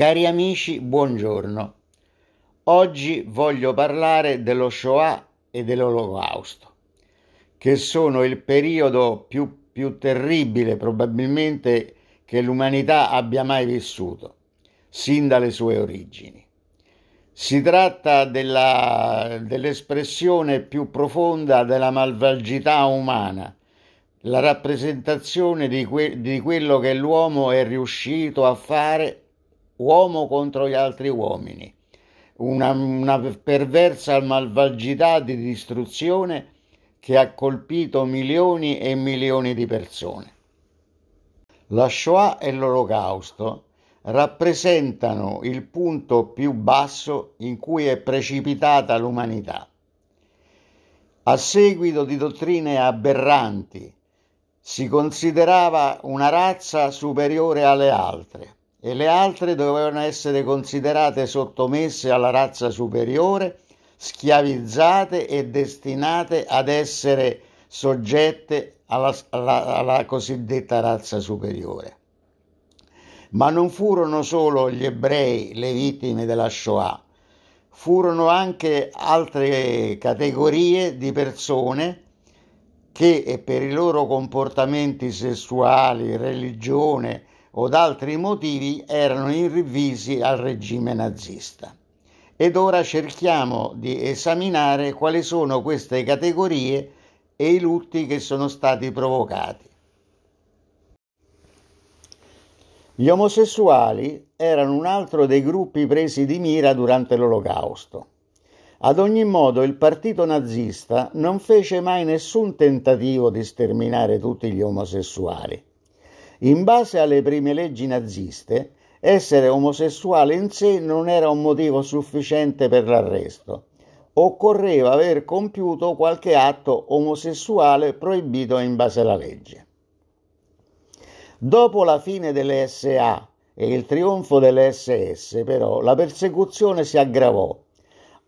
Cari amici, buongiorno. Oggi voglio parlare dello Shoah e dell'Olocausto, che sono il periodo più, più terribile probabilmente che l'umanità abbia mai vissuto, sin dalle sue origini. Si tratta della, dell'espressione più profonda della malvagità umana, la rappresentazione di, que- di quello che l'uomo è riuscito a fare uomo contro gli altri uomini, una, una perversa malvagità di distruzione che ha colpito milioni e milioni di persone. La Shoah e l'Olocausto rappresentano il punto più basso in cui è precipitata l'umanità. A seguito di dottrine aberranti, si considerava una razza superiore alle altre e le altre dovevano essere considerate sottomesse alla razza superiore, schiavizzate e destinate ad essere soggette alla, alla, alla cosiddetta razza superiore. Ma non furono solo gli ebrei le vittime della Shoah, furono anche altre categorie di persone che per i loro comportamenti sessuali, religione o altri motivi erano irrivisi al regime nazista. Ed ora cerchiamo di esaminare quali sono queste categorie e i lutti che sono stati provocati. Gli omosessuali erano un altro dei gruppi presi di mira durante l'Olocausto. Ad ogni modo il partito nazista non fece mai nessun tentativo di sterminare tutti gli omosessuali. In base alle prime leggi naziste, essere omosessuale in sé non era un motivo sufficiente per l'arresto. Occorreva aver compiuto qualche atto omosessuale proibito in base alla legge. Dopo la fine delle SA e il trionfo delle SS, però, la persecuzione si aggravò,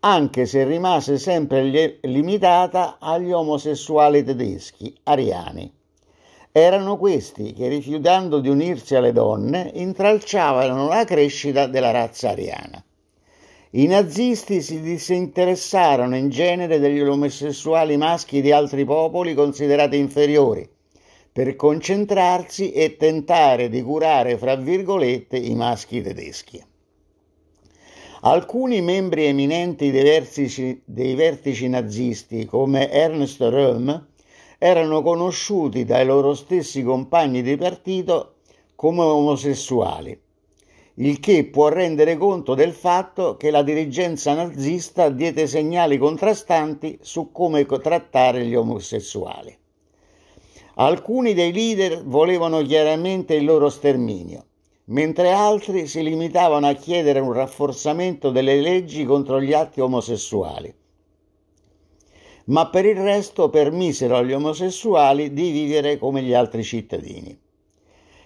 anche se rimase sempre limitata agli omosessuali tedeschi, ariani. Erano questi che, rifiutando di unirsi alle donne, intralciavano la crescita della razza ariana. I nazisti si disinteressarono in genere degli omosessuali maschi di altri popoli considerati inferiori, per concentrarsi e tentare di curare, fra virgolette, i maschi tedeschi. Alcuni membri eminenti dei vertici, dei vertici nazisti, come Ernst Röhm, erano conosciuti dai loro stessi compagni di partito come omosessuali, il che può rendere conto del fatto che la dirigenza nazista diede segnali contrastanti su come trattare gli omosessuali. Alcuni dei leader volevano chiaramente il loro sterminio, mentre altri si limitavano a chiedere un rafforzamento delle leggi contro gli atti omosessuali. Ma per il resto permisero agli omosessuali di vivere come gli altri cittadini.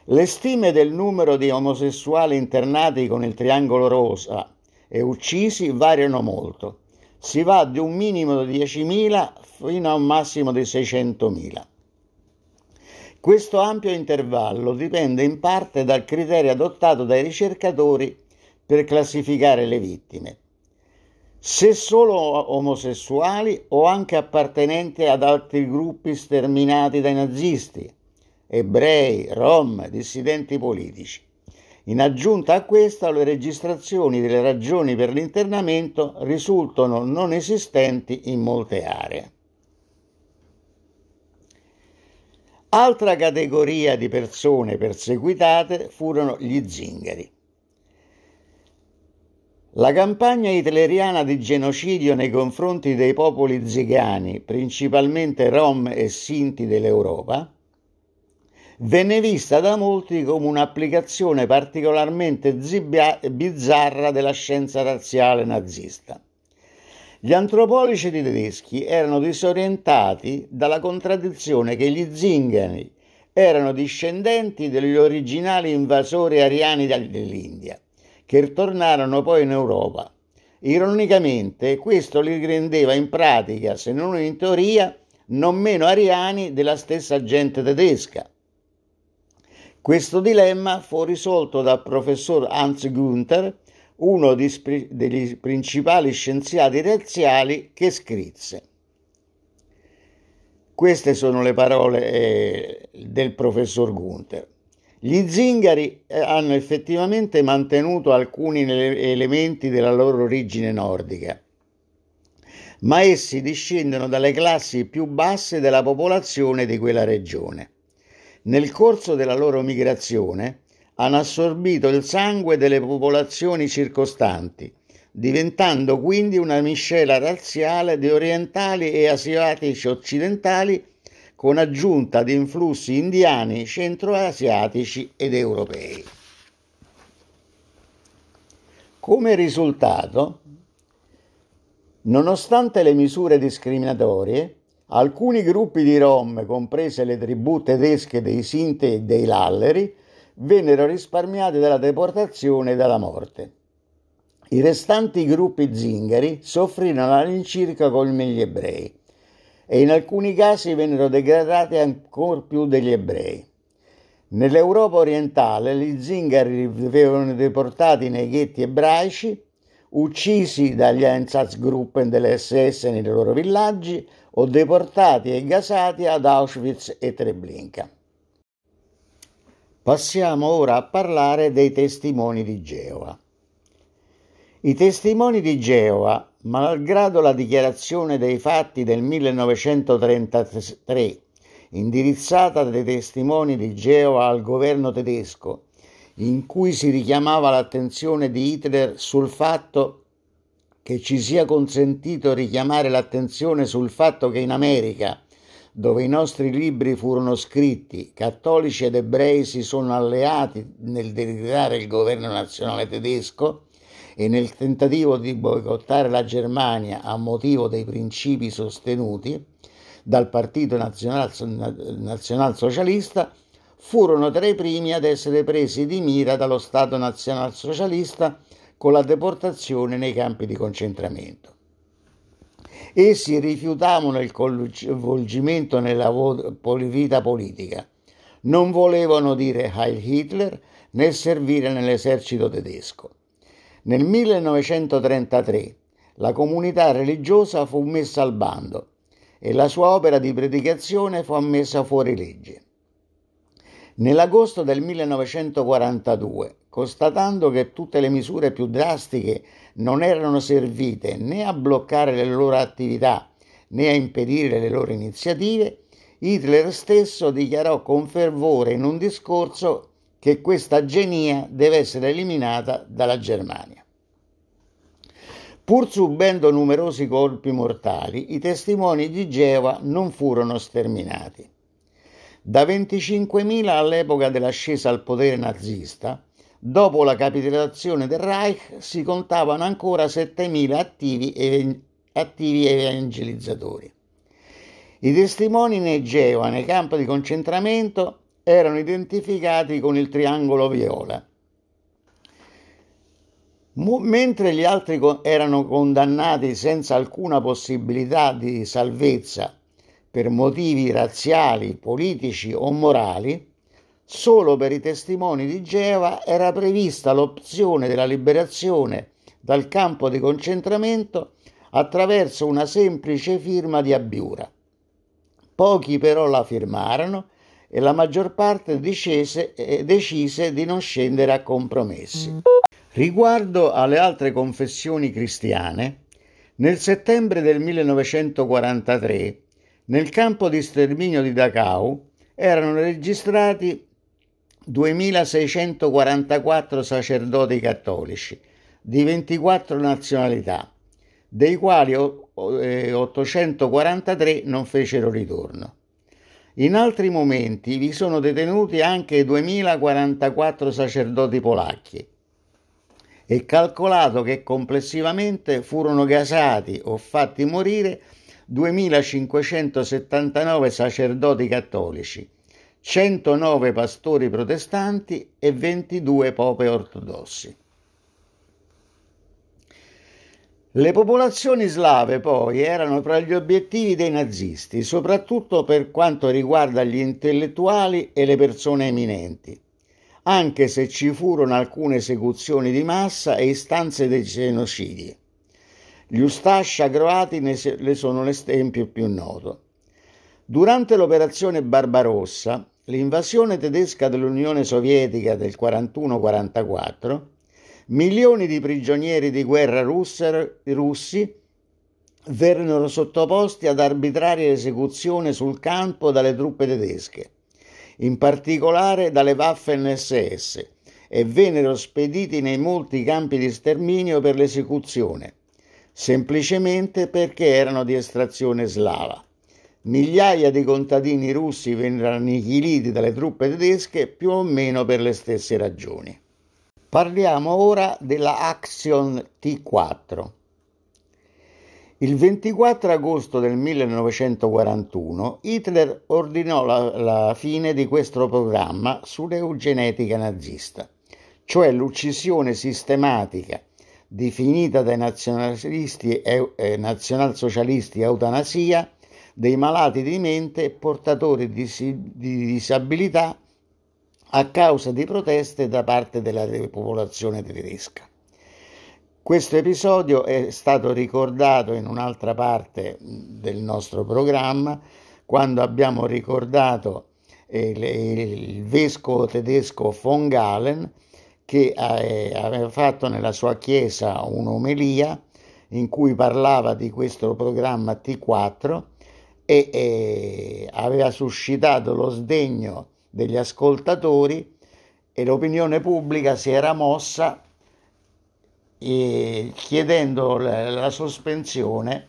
Le stime del numero di omosessuali internati con il triangolo rosa e uccisi variano molto. Si va da un minimo di 10.000 fino a un massimo di 600.000. Questo ampio intervallo dipende in parte dal criterio adottato dai ricercatori per classificare le vittime. Se solo omosessuali o anche appartenenti ad altri gruppi sterminati dai nazisti, ebrei, rom, dissidenti politici. In aggiunta a questo, le registrazioni delle ragioni per l'internamento risultano non esistenti in molte aree. Altra categoria di persone perseguitate furono gli zingari. La campagna hitleriana di genocidio nei confronti dei popoli zigani, principalmente rom e sinti dell'Europa, venne vista da molti come un'applicazione particolarmente zibia- bizzarra della scienza razziale nazista. Gli antropologi tedeschi erano disorientati dalla contraddizione che gli zingari erano discendenti degli originali invasori ariani dell'India, che ritornarono poi in Europa. Ironicamente, questo li rendeva in pratica, se non in teoria, non meno ariani della stessa gente tedesca. Questo dilemma fu risolto dal professor Hans Günther, uno degli principali scienziati razziali, che scrisse. Queste sono le parole eh, del professor Gunther. Gli zingari eh, hanno effettivamente mantenuto alcuni elementi della loro origine nordica, ma essi discendono dalle classi più basse della popolazione di quella regione. Nel corso della loro migrazione hanno assorbito il sangue delle popolazioni circostanti, diventando quindi una miscela razziale di orientali e asiatici occidentali con aggiunta di influssi indiani, centroasiatici ed europei. Come risultato, nonostante le misure discriminatorie, alcuni gruppi di Rom, comprese le tribù tedesche dei Sinte e dei Lalleri, vennero risparmiati dalla deportazione e dalla morte. I restanti gruppi zingari soffrirono all'incirca come gli ebrei e in alcuni casi vennero degradati ancora più degli ebrei. Nell'Europa orientale gli zingari venivano deportati nei ghetti ebraici, uccisi dagli Einsatzgruppen delle SS nei loro villaggi o deportati e gasati ad Auschwitz e Treblinka. Passiamo ora a parlare dei testimoni di Geova. I testimoni di Geova, malgrado la dichiarazione dei fatti del 1933, indirizzata dai testimoni di Geova al governo tedesco, in cui si richiamava l'attenzione di Hitler sul fatto che ci sia consentito richiamare l'attenzione sul fatto che in America, dove i nostri libri furono scritti, cattolici ed ebrei si sono alleati nel deridere il governo nazionale tedesco, e nel tentativo di boicottare la Germania a motivo dei principi sostenuti dal Partito Nazionalsocialista, furono tra i primi ad essere presi di mira dallo Stato nazionalsocialista con la deportazione nei campi di concentramento. Essi rifiutavano il coinvolgimento nella vita politica, non volevano dire Heil Hitler né servire nell'esercito tedesco. Nel 1933 la comunità religiosa fu messa al bando e la sua opera di predicazione fu ammessa fuori legge. Nell'agosto del 1942, constatando che tutte le misure più drastiche non erano servite né a bloccare le loro attività né a impedire le loro iniziative, Hitler stesso dichiarò con fervore in un discorso che questa genia deve essere eliminata dalla Germania. Pur subendo numerosi colpi mortali, i testimoni di Geova non furono sterminati. Da 25.000 all'epoca dell'ascesa al potere nazista, dopo la capitolazione del Reich si contavano ancora 7.000 attivi, ev- attivi evangelizzatori. I testimoni nei Geova nei campi di concentramento erano identificati con il triangolo viola. Mentre gli altri erano condannati senza alcuna possibilità di salvezza per motivi razziali, politici o morali, solo per i testimoni di Geova era prevista l'opzione della liberazione dal campo di concentramento attraverso una semplice firma di abbiura. Pochi però la firmarono e la maggior parte decise, eh, decise di non scendere a compromessi. Mm. Riguardo alle altre confessioni cristiane, nel settembre del 1943, nel campo di sterminio di Dachau, erano registrati 2644 sacerdoti cattolici di 24 nazionalità, dei quali 843 eh, non fecero ritorno. In altri momenti vi sono detenuti anche 2044 sacerdoti polacchi. È calcolato che complessivamente furono gasati o fatti morire 2579 sacerdoti cattolici, 109 pastori protestanti e 22 pope ortodossi. Le popolazioni slave poi erano tra gli obiettivi dei nazisti, soprattutto per quanto riguarda gli intellettuali e le persone eminenti. anche se ci furono alcune esecuzioni di massa e istanze di genocidi. Gli Ustascia croati ne sono l'esempio più noto. Durante l'operazione Barbarossa, l'invasione tedesca dell'Unione Sovietica del 41-44, milioni di prigionieri di guerra russi vennero sottoposti ad arbitraria esecuzione sul campo dalle truppe tedesche in particolare dalle Waffen SS, e vennero spediti nei molti campi di sterminio per l'esecuzione, semplicemente perché erano di estrazione slava. Migliaia di contadini russi vennero annichiliti dalle truppe tedesche più o meno per le stesse ragioni. Parliamo ora della Action T4. Il 24 agosto del 1941 Hitler ordinò la, la fine di questo programma sull'eugenetica nazista, cioè l'uccisione sistematica definita dai nazionalisti e eh, nazionalsocialisti eutanasia dei malati di mente portatori di, di disabilità a causa di proteste da parte della popolazione tedesca. Questo episodio è stato ricordato in un'altra parte del nostro programma quando abbiamo ricordato il, il vescovo tedesco von Galen che eh, aveva fatto nella sua chiesa un'omelia in cui parlava di questo programma T4 e eh, aveva suscitato lo sdegno degli ascoltatori e l'opinione pubblica si era mossa chiedendo la, la sospensione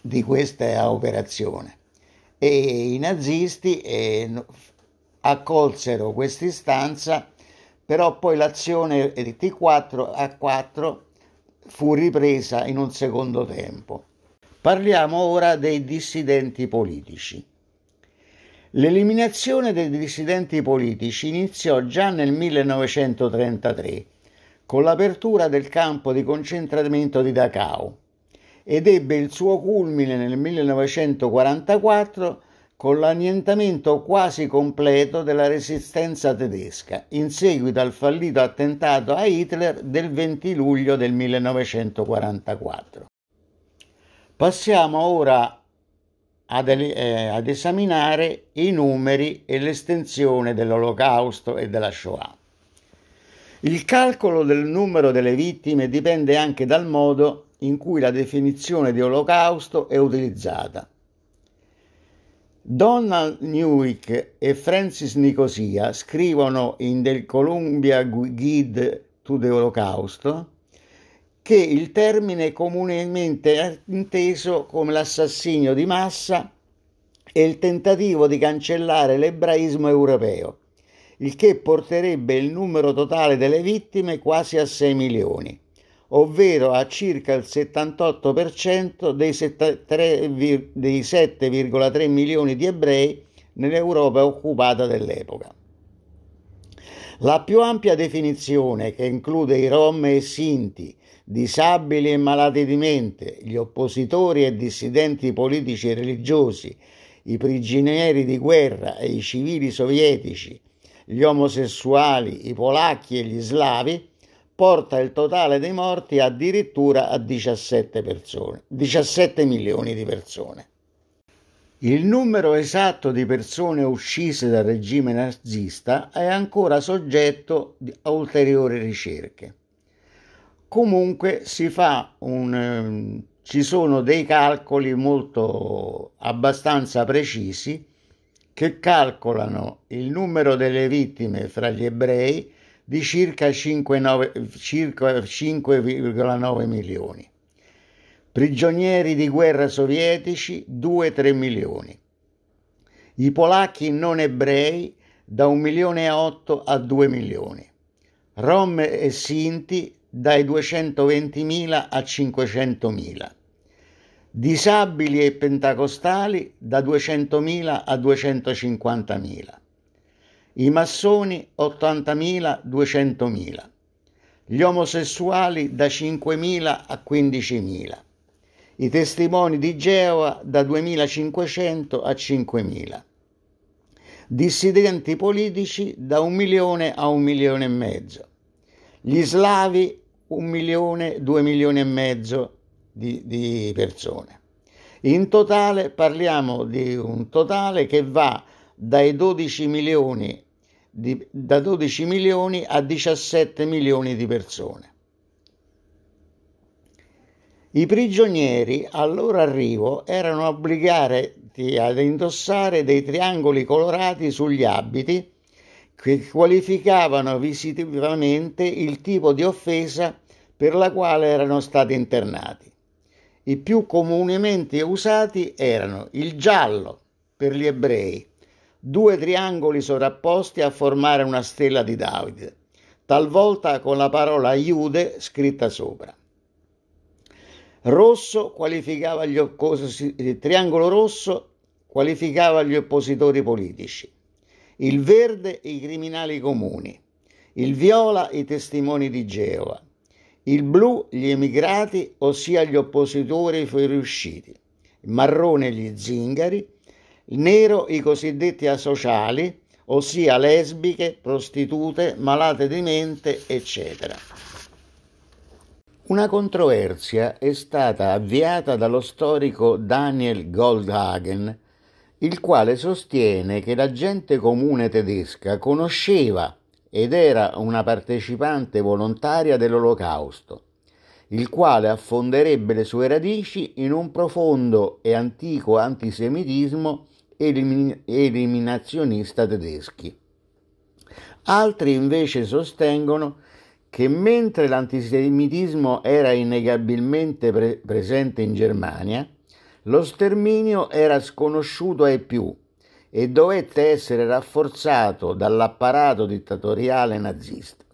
di questa operazione e i nazisti eh, accolsero questa istanza però poi l'azione di T4 a 4 fu ripresa in un secondo tempo. Parliamo ora dei dissidenti politici. L'eliminazione dei dissidenti politici iniziò già nel 1933 con l'apertura del campo di concentramento di Dachau ed ebbe il suo culmine nel 1944 con l'annientamento quasi completo della resistenza tedesca in seguito al fallito attentato a Hitler del 20 luglio del 1944. Passiamo ora ad, eh, ad esaminare i numeri e l'estensione dell'Olocausto e della Shoah. Il calcolo del numero delle vittime dipende anche dal modo in cui la definizione di olocausto è utilizzata. Donald Newick e Francis Nicosia scrivono in The Columbia Guide to the Holocaust che il termine comunemente inteso come l'assassinio di massa e il tentativo di cancellare l'ebraismo europeo il che porterebbe il numero totale delle vittime quasi a 6 milioni, ovvero a circa il 78% dei 7,3 milioni di ebrei nell'Europa occupata dell'epoca. La più ampia definizione, che include i rom e i sinti, disabili e malati di mente, gli oppositori e dissidenti politici e religiosi, i prigionieri di guerra e i civili sovietici, gli omosessuali, i polacchi e gli slavi, porta il totale dei morti addirittura a 17, persone, 17 milioni di persone. Il numero esatto di persone uccise dal regime nazista è ancora soggetto a ulteriori ricerche. Comunque si fa un, ehm, ci sono dei calcoli molto abbastanza precisi che calcolano il numero delle vittime fra gli ebrei di circa 5,9 milioni. Prigionieri di guerra sovietici 2-3 milioni. I polacchi non ebrei da 1 milione e 8 a 2 milioni. Rom e Sinti dai 220.000 a 500.000 disabili e pentacostali da 200.000 a 250.000, i massoni 80.000 200.000, gli omosessuali da 5.000 a 15.000, i testimoni di Geova da 2.500 a 5.000. dissidenti politici da un milione a un milione e mezzo, gli slavi un milione, due milioni e mezzo di, di persone. In totale parliamo di un totale che va dai 12 milioni, di, da 12 milioni a 17 milioni di persone. I prigionieri al loro arrivo erano obbligati ad indossare dei triangoli colorati sugli abiti che qualificavano visivamente il tipo di offesa per la quale erano stati internati. I più comunemente usati erano il giallo per gli ebrei, due triangoli sovrapposti a formare una stella di Davide, talvolta con la parola Iude scritta sopra. Rosso qualificava gli opposi, il triangolo rosso qualificava gli oppositori politici, il verde i criminali comuni, il viola i testimoni di Geova, il blu gli emigrati, ossia gli oppositori fuoriusciti, il marrone gli zingari, il nero i cosiddetti asociali, ossia lesbiche, prostitute, malate di mente, eccetera. Una controversia è stata avviata dallo storico Daniel Goldhagen, il quale sostiene che la gente comune tedesca conosceva ed era una partecipante volontaria dell'Olocausto, il quale affonderebbe le sue radici in un profondo e antico antisemitismo elimin- eliminazionista tedeschi. Altri invece sostengono che mentre l'antisemitismo era innegabilmente pre- presente in Germania, lo sterminio era sconosciuto ai più e dovette essere rafforzato dall'apparato dittatoriale nazista.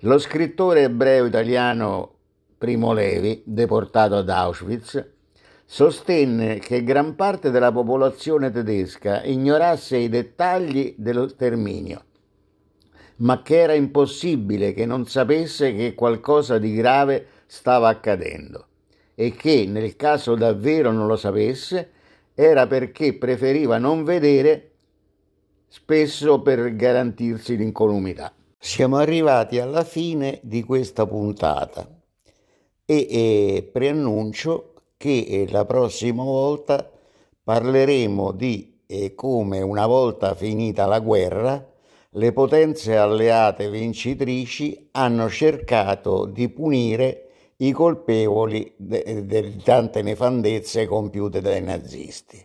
Lo scrittore ebreo italiano Primo Levi, deportato ad Auschwitz, sostenne che gran parte della popolazione tedesca ignorasse i dettagli dello sterminio ma che era impossibile che non sapesse che qualcosa di grave stava accadendo e che nel caso davvero non lo sapesse era perché preferiva non vedere spesso per garantirsi l'incolumità. Siamo arrivati alla fine di questa puntata e, e preannuncio che la prossima volta parleremo di eh, come una volta finita la guerra le potenze alleate vincitrici hanno cercato di punire i colpevoli di tante nefandezze compiute dai nazisti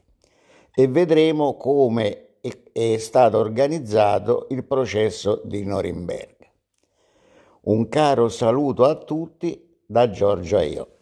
e vedremo come è stato organizzato il processo di Norimberga. Un caro saluto a tutti da Giorgio Aio.